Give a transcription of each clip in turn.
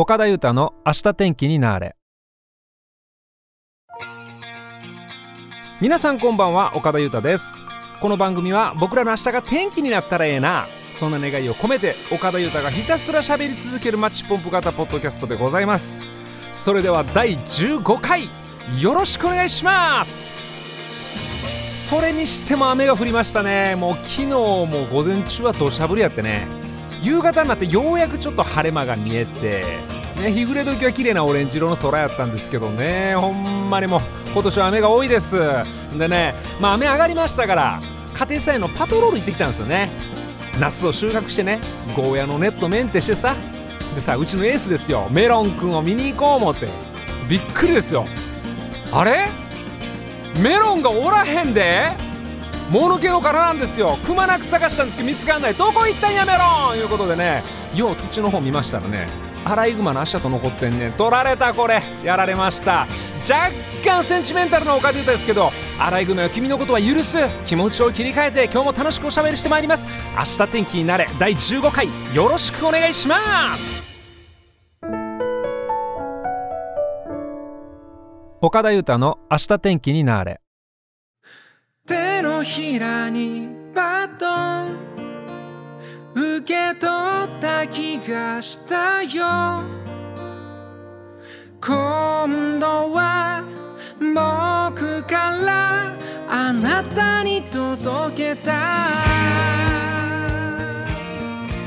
岡田裕太の明日天気になれ。皆さんこんばんは岡田裕太です。この番組は僕らの明日が天気になったらええな。そんな願いを込めて岡田裕太がひたすら喋り続けるマッチポンプ型ポッドキャストでございます。それでは第15回よろしくお願いします。それにしても雨が降りましたね。もう昨日も午前中は土砂降りやってね。夕方になってようやくちょっと晴れ間が見えて、ね、日暮れ時は綺麗なオレンジ色の空やったんですけどね。ほんまにもう今年は雨が多いです。でねまあ雨上がりましたから家庭菜園のパトロール行ってきたんですよね。ナスを収穫してねゴーヤのネットメンテしてさでさうちのエースですよ。メロンくんを見に行こう思って。びっくりですよ。あれ？メロンがおらへんで？もぬけの殻なんですよ。くまなく探したんですけど見つかんない。どこ行ったんやめろいうことでねよう土の方見ましたらねアライグマの足跡残ってんね取られたこれ。やられました。若干センチメンタルなおかげですけどアライグマは君のことは許す。気持ちを切り替えて今日も楽しくおしゃべりしてまいります。明日天気になれ。第15回。よろしくお願いします。岡田裕太の明日天気になれ。手のひらにバトン。受け取った気がしたよ。今度は僕からあなたに届けた。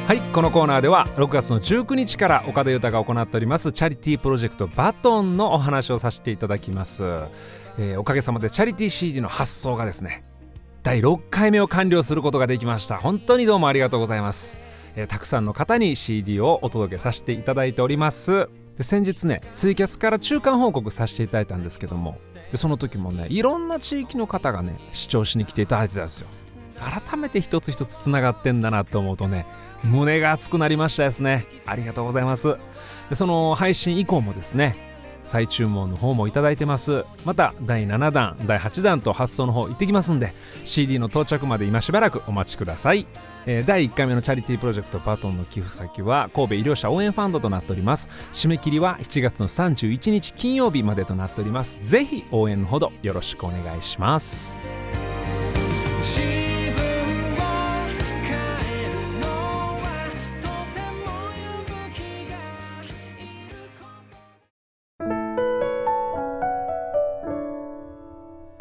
はいこのコーナーでは6月の19日から岡田裕太が行っておりますチャリティープロジェクトバトンのお話をさせていただきます。えー、おかげさまでチャリティー CD の発送がですね第6回目を完了することができました。本当にどうもありがとうございます、えー、たくさんの方に CD をお届けさせていただいております。で先日ねツイキャスから中間報告させていただいたんですけども。でその時もねいろんな地域の方がね視聴しに来ていただいてたんですよ。改めて一つ一つつながってんだなと思うとね胸が熱くなりましたですね。ありがとうございます。でその配信以降もですね再注文の方もいただいてます。また第7弾第8弾と発送の方行ってきますんで CD の到着まで今しばらくお待ちください。えー、第1回目のチャリティープロジェクトバトンの寄付先は神戸医療者応援ファンドとなっております。締め切りは7月の31日金曜日までとなっております。ぜひ応援のほどよろしくお願いします。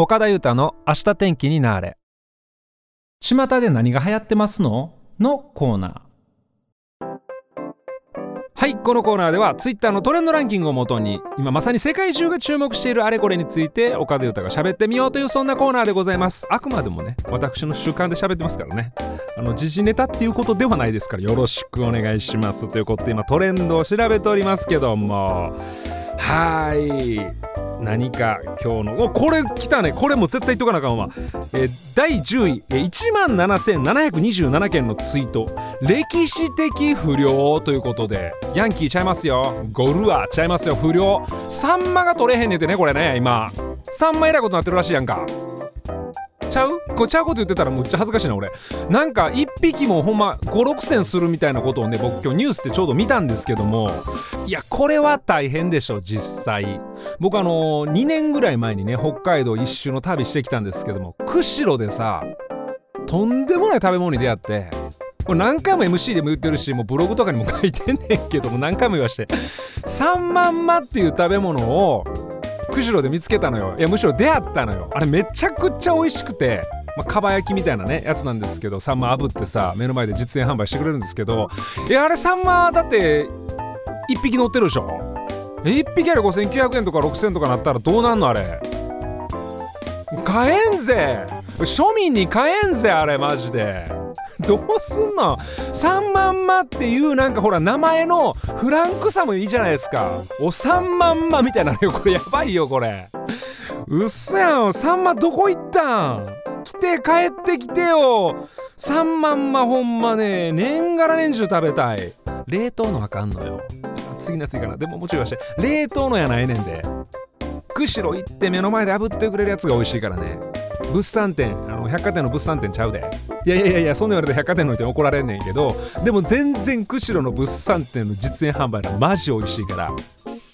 岡田裕太の明日天気になれ。巷で何が流行ってますの？のコーナー。はい、このコーナーでは Twitter のトレンドランキングをもとに今まさに世界中が注目しているあれこれについて岡田裕太が喋ってみようというそんなコーナーでございます。あくまでもね、私の習慣で喋ってますからね。あの、時事ネタっていうことではないですからよろしくお願いします。ということで今トレンドを調べておりますけども。はい。何か今日の。おこれ来たね。これも絶対言っとかなあかんわ、えー、第10位、えー、1万7727件のツイート。歴史的不良ということで。ヤンキーちゃいますよ。ゴルアちゃいますよ。不良。サンマが取れへんねんてねこれね今。サンマえらいことなってるらしいやんか。ちゃうこれちゃうこと言ってたらむっちゃ恥ずかしいな俺なんか1匹もほんま56銭するみたいなことをね僕今日ニュースでちょうど見たんですけどもいやこれは大変でしょ実際僕あのー、2年ぐらい前にね北海道一周の旅してきたんですけども釧路でさとんでもない食べ物に出会ってこれ何回も MC でも言ってるしもうブログとかにも書いてんねんけども何回も言わしてサンマンマっていう食べ物を釧路で見つけたのよ。いやむしろ出会ったのよ。あれめちゃくちゃ美味しくて。まあ、かば焼きみたいなねやつなんですけどサンマ炙ってさ目の前で実演販売してくれるんですけど。いやあれサンマだって1匹乗ってるでしょ。1匹あれ5900円とか6000円とかなったらどうなんのあれ。買えんぜ。庶民に買えんぜあれマジで。どうすんの？3万マっていうなんかほら名前のフランクさもいいじゃないですか。お3万マみたいなのよ。これやばいよこれ。うっそやん3万どこ行ったん？来て帰ってきてよ。3万マほんまね年がら年中食べたい。冷凍のあかんのよ。次のやついいかな。でももちろんして。冷凍のやないねんで。釧路行って目の前で炙ってくれるやつが美味しいからね。物産展百貨店の物産展ちゃうで。いやいやいやいやそんな言われて百貨店の人に怒られんねんけどでも全然釧路の物産展の実演販売はマジ美味しいから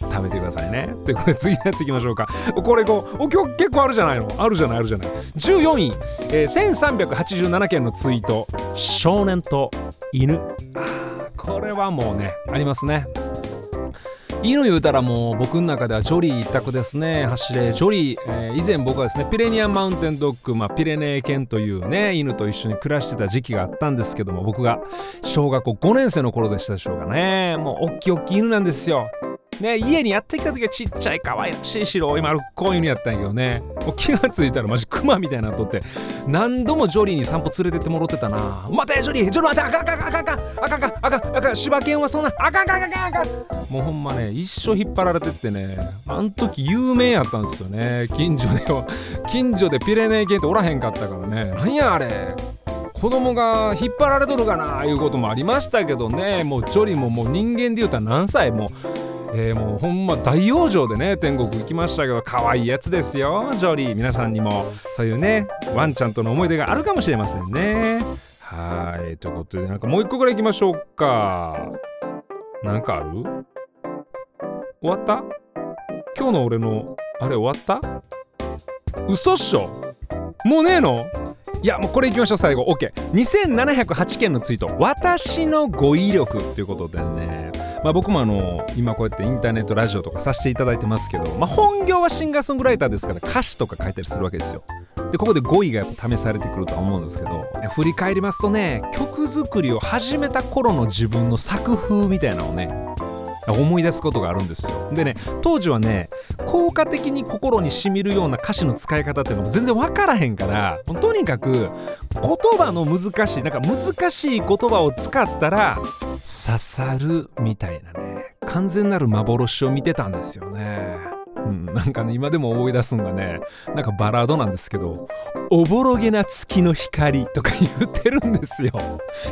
食べてくださいね。ということで次のやついきましょうか。これこう今日結構あるじゃないの。あるじゃないあるじゃない。14位、えー、1387件のツイート。少年と犬。あこれはもうねありますね。犬言うたらもう僕の中ではジョリー一択ですね。走れジョリ。ー、えー、以前僕はですねピレニアンマウンテンドッグ、まあ、ピレネー犬というね犬と一緒に暮らしてた時期があったんですけども僕が小学校5年生の頃でしたでしょうかね。もうおっきいおっきい犬なんですよ。ね、家にやってきた時はちっちゃい可愛らしい白い丸っこい犬やったんやけどね。もう気がついたらマジクマみたいなとって何度もジョリーに散歩連れてってもろってたな。待てジョリー！ジョリー待てあかんあかんあかんあかんあかんあかんあかんあかん柴犬はそんなあかんあかんあかんあかんもうほんまね一生引っ張られてってねあん時有名やったんですよね近所では近所でピレネー犬っておらへんかったからねなんやあれ子供が引っ張られとるかないうこともありましたけどねもうジョリーももう人間で言うたら何歳もうえー、もうほんま大往生でね天国行きましたけど可愛いやつですよ。ジョリー皆さんにもそういうねワンちゃんとの思い出があるかもしれませんね。はいということでなんかもう一個ぐらい行きましょうか。なんかある？終わった？今日の俺のあれ終わった？嘘っしょ？もうねえの？いやもうこれいきましょう最後。OK2708 件のツイート。私の語彙力ということでね。まあ、僕もあの今こうやってインターネットラジオとかさせていただいてますけど、まあ、本業はシンガーソングライターですから歌詞とか書いたりするわけですよ。でここで語彙がやっぱ試されてくるとは思うんですけど振り返りますとね曲作りを始めた頃の自分の作風みたいなのをね思い出すことがあるんですよでね当時はね効果的に心にしみるような歌詞の使い方っていうのも全然分からへんからとにかく言葉の難しいなんか難しい言葉を使ったら刺さるみたいなね完全なる幻を見てたんですよね。うん、なんかね今でも思い出すんがねなんかバラードなんですけど「おぼろげな月の光」とか言ってるんですよ。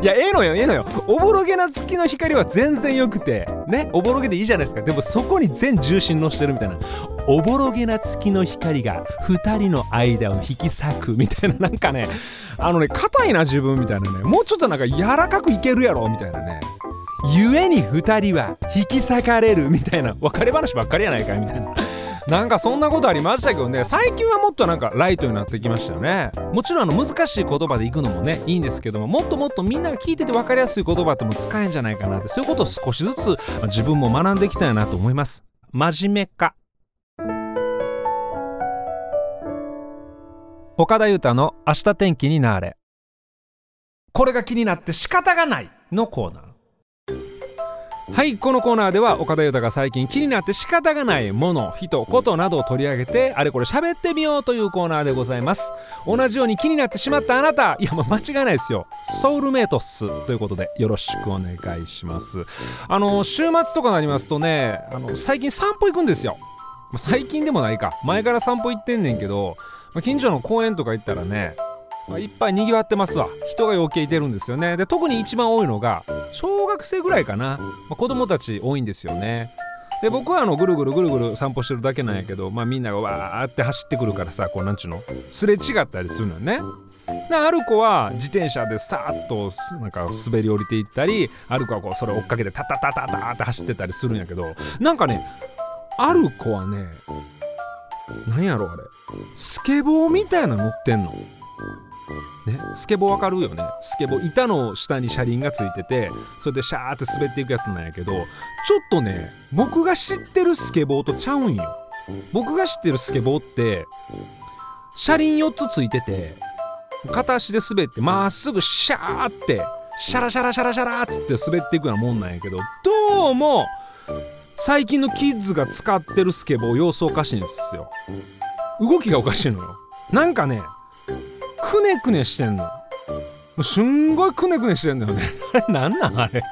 いやええのよええのよ。おぼろげな月の光は全然よくてねおぼろげでいいじゃないですか。でもそこに全重心のしてるみたいな。おぼろげな月の光が2人の間を引き裂くみたいななんかねあのね硬いな自分みたいなねもうちょっとなんか柔らかくいけるやろみたいなね。故に2人は引き裂かれるみたいな。別れ話ばっかりやないかいみたいななんかそんなことありましたけどね。最近はもっとなんかライトになってきましたよね。もちろんあの難しい言葉でいくのもねいいんですけどももっともっとみんなが聞いてて分かりやすい言葉っても使えんじゃないかなって。そういうことを少しずつ自分も学んでいきたいなと思います。真面目か。岡田裕太の明日天気になれ。これが気になって仕方がないのコーナー。はいこのコーナーでは岡田裕太が最近気になって仕方がないもの人ことなどを取り上げてあれこれ喋ってみようというコーナーでございます。同じように気になってしまったあなたいやまあ間違いないですよ。ソウルメイトっすということで。よろしくお願いします。あの週末とかになりますとねあの最近散歩行くんですよ。最近でもないか。前から散歩行ってんねんけど近所の公園とか行ったらねまあ、いっぱいにぎわってますわ。人が余計いてるんですよね。で特に一番多いのが小学生ぐらいかな、まあ、子供たち多いんですよね。で僕はあのぐるぐるぐるぐる散歩してるだけなんやけど、まあ、みんながわーって走ってくるからさこうなんちゅうの？すれ違ったりするのよね。である子は自転車でさーっとなんか滑り降りていったりある子はこうそれ追っかけてタタタタタって走ってたりするんやけどなんかねある子はねなんやろあれ。スケボーみたいな乗ってんの。ね、スケボーわかるよね？スケボー板の下に車輪がついててそれでシャーって滑っていくやつなんやけどちょっとね僕が知ってるスケボーとちゃうんよ。僕が知ってるスケボーって車輪4つついてて片足で滑ってまっすぐシャーってシャラシャラシャラシャラっつって滑っていくようなもんなんやけどどうも最近のキッズが使ってるスケボー様子おかしいんですよ。動きがおかしいのよ。なんかねくねくねしてんの。もうすんごいくねくねしてんだよね。あれなんなん？あれ。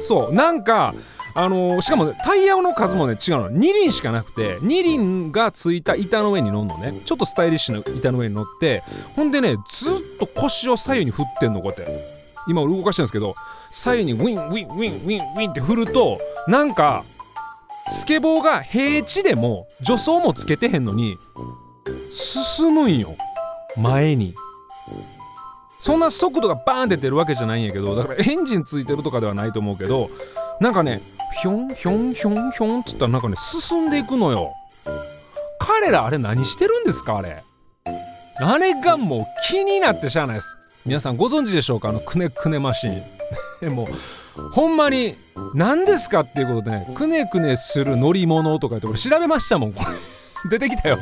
そう。なんかあのー、しかも、ね、タイヤの数もね違うの。2輪しかなくて2輪がついた板の上に乗るのね。ちょっとスタイリッシュな板の上に乗ってほんでねずっと腰を左右に振ってんのこうやって。今俺動かしてるんですけど左右にウィンウィンウィンウィンウィンって振るとなんかスケボーが平地でも助走もつけてへんのに進むんよ前に。そんな速度がバーンって出るわけじゃないんやけどだからエンジンついてるとかではないと思うけどなんかねひょんひょんひょんひょんっつったらなんかね進んでいくのよ。彼らあれ何してるんですかあれ。あれがもう気になってしゃあないです。皆さんご存知でしょうか？あのくねくねマシン。で もほんまに何ですかっていうことでねくねくねする乗り物とかって俺調べましたもん。こ れ出てきたよ。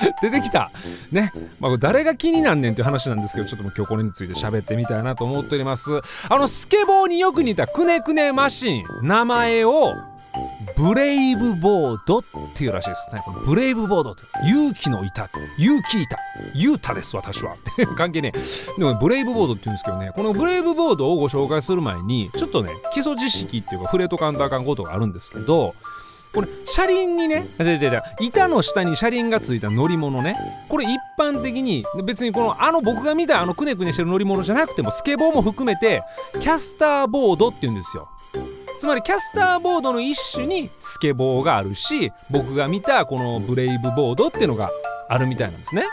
出てきたねまあ誰が気になんねんっていう話なんですけどちょっともう今日これについて喋ってみたいなと思っておりますあのスケボーによく似たくねくねマシン名前をブレイブボードっていうらしいですね。ブレイブボードって勇気の板、勇気板、勇太です私は。関係ねえ。でもブレイブボードって言うんですけどね、このブレイブボードをご紹介する前に、ちょっとね、基礎知識っていうか触れとかんとあかんことがあるんですけど、これ車輪にねじゃじゃじゃ板の下に車輪がついた乗り物ね。これ一般的に別にこのあの僕が見たあのくねくねしてる乗り物じゃなくてもスケボーも含めてキャスターボードって言うんですよ。つまりキャスターボードの一種にスケボーがあるし僕が見たこのブレイブボードっていうのがあるみたいなんですね。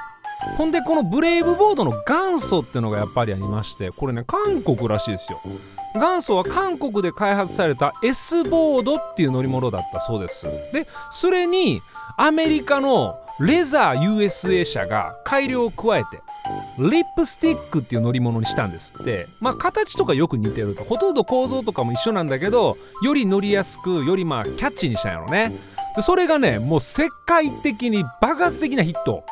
ほんでこのブレイブボードの元祖っていうのがやっぱりありましてこれね韓国らしいですよ。元祖は韓国で開発された S ボードっていう乗り物だったそうです。でそれにアメリカのレザー USA 社が改良を加えてリップスティックっていう乗り物にしたんですって。まあ形とかよく似てると。ほとんど構造とかも一緒なんだけどより乗りやすくよりまあキャッチーにしたんやろね。でそれがねもう世界的に爆発的なヒット。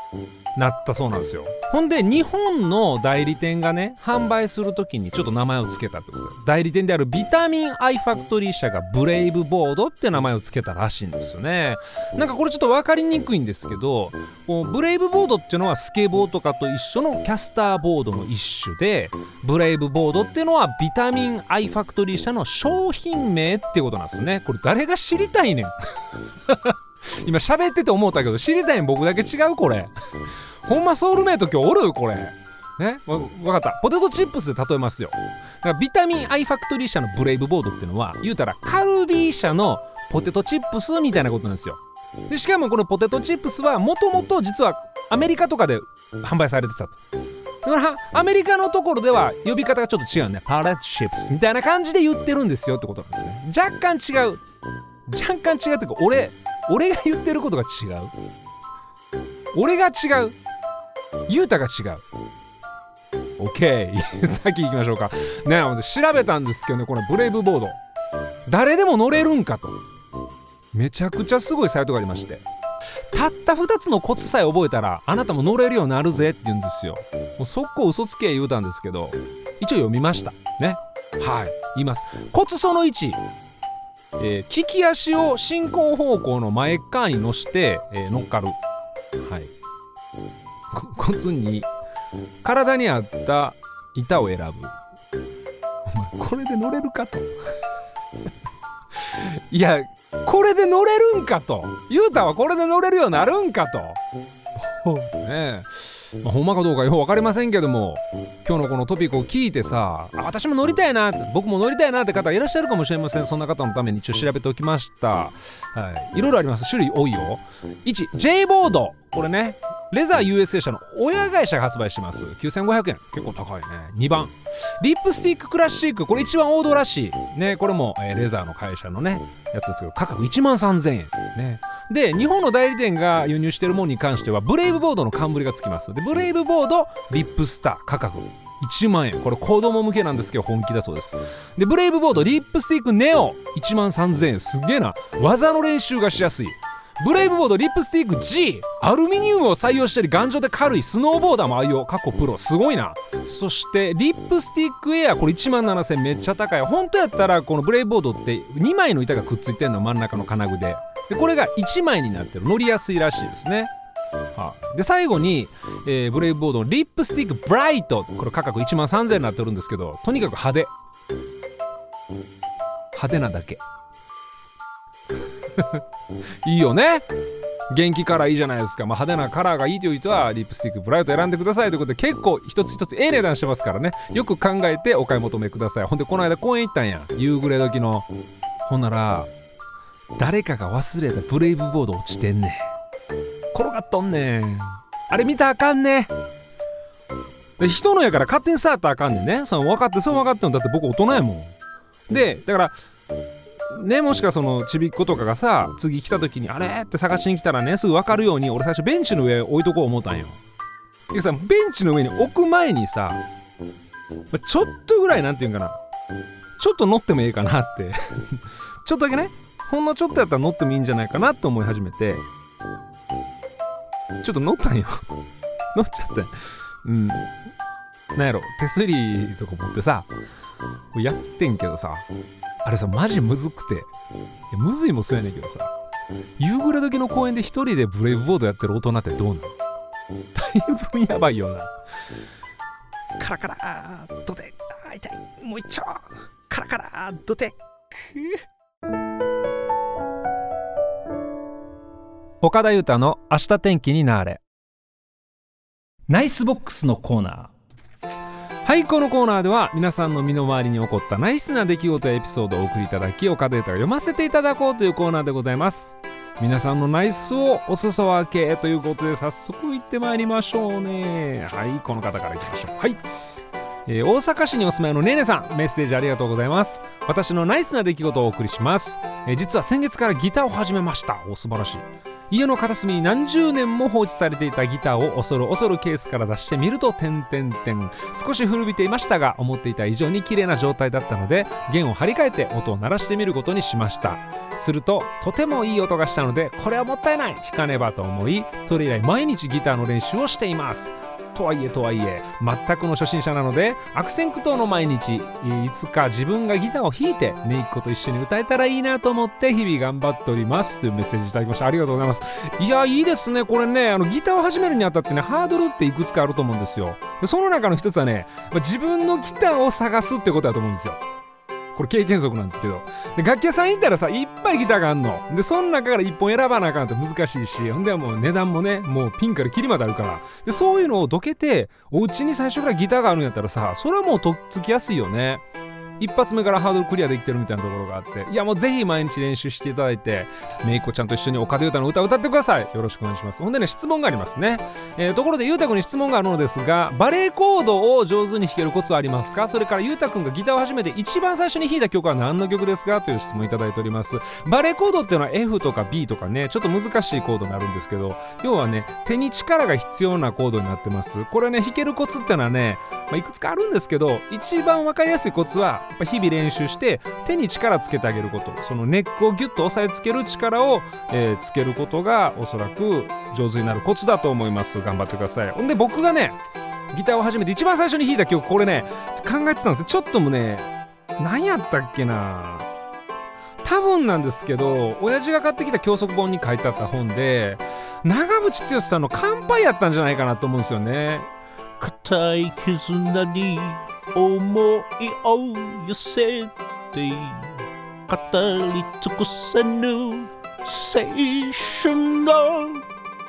なったそうなんですよ。ほんで日本の代理店がね販売する時にちょっと名前を付けたってことで。代理店であるビタミンアイファクトリー社がブレイブボードって名前を付けたらしいんですよね。なんかこれちょっと分かりにくいんですけどこうブレイブボードっていうのはスケボーとかと一緒のキャスターボードの一種でブレイブボードっていうのはビタミンアイファクトリー社の商品名ってことなんですね。これ誰が知りたいねん。今喋ってて思ったけど知りたいん僕だけ違うこれ。ほんまソウルメイト今日おるこれ。ね？わ分かった。ポテトチップスで例えますよ。だからビタミンアイファクトリー社のブレイブボードっていうのは言うたらカルビー社のポテトチップスみたいなことなんですよ。でしかもこのポテトチップスはもともと実はアメリカとかで販売されてたと。だからアメリカのところでは呼び方がちょっと違うね。パレットチップスみたいな感じで言ってるんですよってことなんですよね。若干違う。若干違うっていうか俺俺が言ってることが違う。俺が違う。ゆうたが違う。OK 先行きましょうか。ね調べたんですけどねこのブレイブボード。誰でも乗れるんかと。めちゃくちゃすごいサイトがありまして。たった2つのコツさえ覚えたらあなたも乗れるようになるぜって言うんですよ。もう速攻嘘つけ言うたんですけど一応読みました。ね。はい。言います。コツその1えー、利き足を進行方向の前側に乗して、えー、乗っかる。はい。コツに体に合った板を選ぶ。これで乗れるかと。いやこれで乗れるんかと。ゆうたはこれで乗れるようになるんかと。ねえ。まあ、ほんまかどうかよく分かりませんけども今日のこのトピックを聞いてさ私も乗りたいな僕も乗りたいなって方いらっしゃるかもしれません。そんな方のために一応調べておきました。はい。いろいろあります。種類多いよ。1 J ボード。これねレザー USA 社の親会社が発売してます。9500円。結構高いね。2番。リップスティッククラシック。これ一番王道らしい。ねこれも、えー、レザーの会社のねやつですけど価格1万3000円。ね。で日本の代理店が輸入してるものに関してはブレイブボードの冠がつきます。でブレイブボードリップスター価格。1万円。これ子供向けなんですけど本気だそうです。でブレイブボードリップスティックネオ。1万3000円。すげえな。技の練習がしやすい。ブレイブボードリップスティック G アルミニウムを採用したり頑丈で軽いスノーボーダーも愛用。過去プロ。すごいな。そしてリップスティックエア。これ1万7000めっちゃ高い。本当やったらこのブレイブボードって2枚の板がくっついてんの。真ん中の金具で。でこれが1枚になってる。乗りやすいらしいですね。はあ、で最後に、えー、ブレイブボードのリップスティックブライト。これ価格1万3000円になってるんですけどとにかく派手。派手なだけ。いいよね。元気カラーいいじゃないですか、まあ、派手なカラーがいいという人はリップスティックブライト選んでくださいということで結構一つ一つええ値段してますからね。よく考えてお買い求めください。ほんでこの間公園行ったんや。夕暮れ時の。ほんなら誰かが忘れたブレイブボード落ちてんねん。転がっとんねん。あれ見たらあかんねで人のやから勝手に触ったらあかんねんね。その分かってそう分かってんのだって僕大人やもん。でだからねもしかそのちびっ子とかがさ次来た時にあれ？って探しに来たらねすぐ分かるように俺最初ベンチの上置いとこう思ったんよ。でさベンチの上に置く前にさちょっとぐらいなんていうんかな。ちょっと乗ってもいいかなって。ちょっとだけねほんのちょっとやったら乗ってもいいんじゃないかなと思い始めてちょっと乗ったんよ。乗っちゃって。うん。なんやろ手すりとか持ってさやってんけどさあれさマジむずくて。いやむずいもそうやねんけどさ。夕暮れ時の公園で一人でブレイブボードやってる大人ってどうなのだいぶやばいよな。カラカラドテあ痛い。もう一丁。カラカラドテ岡田裕太の明日天気になれ。ナイスボックスのコーナー。はいこのコーナーでは皆さんの身の回りに起こったナイスな出来事やエピソードをお送りいただき岡田裕太が読ませていただこうというコーナーでございます。皆さんのナイスをお裾分けということで早速行ってまいりましょうね。はいこの方からいきましょう。はい。えー、大阪市にお住まいのねねさんメッセージありがとうございます。私のナイスな出来事をお送りします、えー、実は先月からギターを始めました。お素晴らしい。家の片隅に何十年も放置されていたギターを恐る恐るケースから出してみると点々点。少し古びていましたが思っていた以上に綺麗な状態だったので弦を張り替えて音を鳴らしてみることにしました。するととてもいい音がしたのでこれはもったいない弾かねばと思いそれ以来毎日ギターの練習をしています。とはいえとはいえ全くの初心者なので悪戦苦闘の毎日いつか自分がギターを弾いて姪っ子と一緒に歌えたらいいなと思って日々頑張っております。というメッセージいただきました。ありがとうございます。いやいいですね。これねあのギターを始めるにあたってねハードルっていくつかあると思うんですよ。その中の一つはね自分のギターを探すってことだと思うんですよ。これ経験則なんですけど。で楽器屋さん行ったらさいっぱいギターがあんの。でその中から1本選ばなあかんと難しいしほんではもう値段もねもうピンからキリまであるから。でそういうのをどけてお家に最初からギターがあるんやったらさそれはもうとっつきやすいよね。一発目からハードルクリアできてるみたいなところがあっていやもうぜひ毎日練習していただいてめいこちゃんと一緒に岡田裕太の歌を歌ってください。よろしくお願いします。ほんでね質問がありますね、えー、ところで裕太君に質問があるのですがバレエコードを上手に弾けるコツはありますか？それから裕太君がギターを始めて一番最初に弾いた曲は何の曲ですか？という質問いただいております。バレエコードっていうのは F とか B とかねちょっと難しいコードになるんですけど要はね手に力が必要なコードになってます。これね弾けるコツってのはね、まあ、いくつかあるんですけど一番分かりやすいコツはやっぱ日々練習して手に力つけてあげること。そのネックをギュッと押さえつける力を、えー、つけることがおそらく上手になるコツだと思います。頑張ってください。ほんで僕がねギターを始めて一番最初に弾いた曲これね考えてたんです。ちょっともね何やったっけな。多分なんですけど親父が買ってきた教則本に書いてあった本で長渕剛さんの「乾杯」やったんじゃないかなと思うんですよね。固い絆に思いを寄せて語り尽くせぬ青春の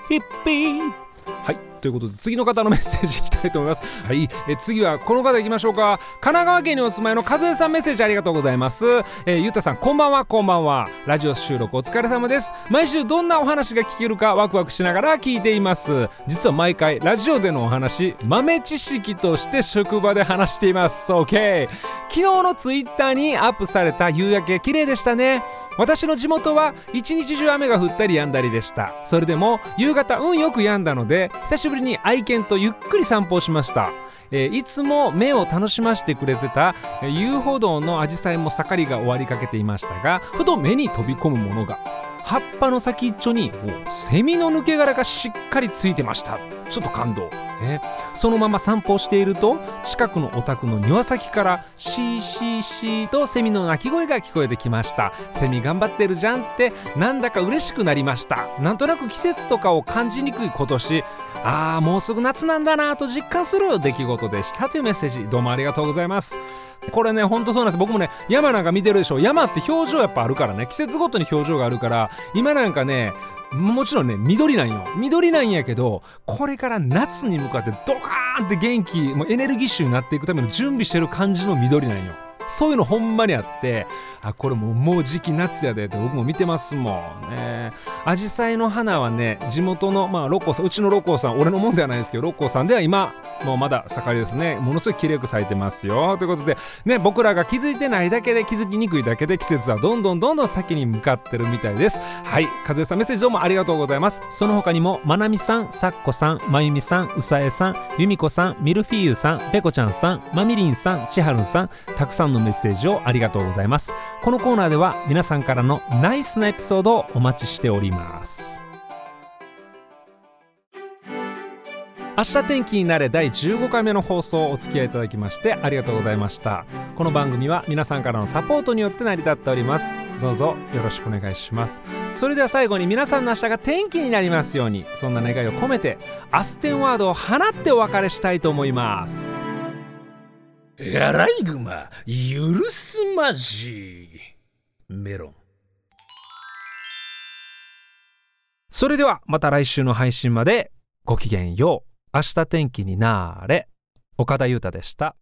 日々。はい。ということで次の方のメッセージいきたいと思います。はい。え次はこの方いきましょうか。神奈川県にお住まいの和江さんメッセージありがとうございます。えー、ゆうたさんこんばんはこんばんは。ラジオ収録お疲れ様です。毎週どんなお話が聞けるかワクワクしながら聞いています。実は毎回ラジオでのお話豆知識として職場で話しています。OK 昨日のツイッターにアップされた夕焼け綺麗でしたね。私の地元は一日中雨が降ったり止んだりでした。それでも夕方運よく止んだので久しぶりに愛犬とゆっくり散歩をしました。えー、いつも目を楽しませてくれてた、えー、遊歩道のアジサイも盛りが終わりかけていましたがふと目に飛び込むものが葉っぱの先っちょにセミの抜け殻がしっかりついてました。ちょっと感動。ね、そのまま散歩をしていると近くのお宅の庭先からシーシーシーとセミの鳴き声が聞こえてきました。セミ頑張ってるじゃんってなんだか嬉しくなりました。なんとなく季節とかを感じにくい今年。ああもうすぐ夏なんだなと実感する。出来事でした。というメッセージ。どうもありがとうございます。これねほんとそうなんです。僕もね山なんか見てるでしょ。山って表情やっぱあるからね。季節ごとに表情があるから今なんかねもちろんね緑なんよ。緑なんやけどこれから夏に向かってドカーンって元気もうエネルギッシュになっていくための準備してる感じの緑なんよ。そういうのほんまにあってあこれもうもう時期夏やでって僕も見てますもん。ね。アジサイの花はね地元のまあ六甲さんうちの六甲さん俺のもんではないですけど六甲さんでは今もうまだ盛りですね。ものすごい綺麗く咲いてますよ。ということでね僕らが気づいてないだけで気づきにくいだけで季節はどんどんどんどん先に向かってるみたいです。はい。和江さんメッセージどうもありがとうございます。その他にもまなみさんさっこさんまゆみさんうさえさんゆみこさんミルフィーユさんぺこちゃんさんまみりんさんちはるんさんたくさんのメッセージをありがとうございます。このコーナーでは皆さんからのナイスなエピソードをお待ちしております。明日天気になれ第15回目の放送お付き合いいただきましてありがとうございました。この番組は皆さんからのサポートによって成り立っております。どうぞよろしくお願いします。それでは最後に皆さんの明日が天気になりますようにそんな願いを込めてアステンワードを放ってお別れしたいと思います。アライグマ。許すまじ。メロン。それではまた来週の配信まで。ごきげんよう。明日天気になれ。岡田裕太でした。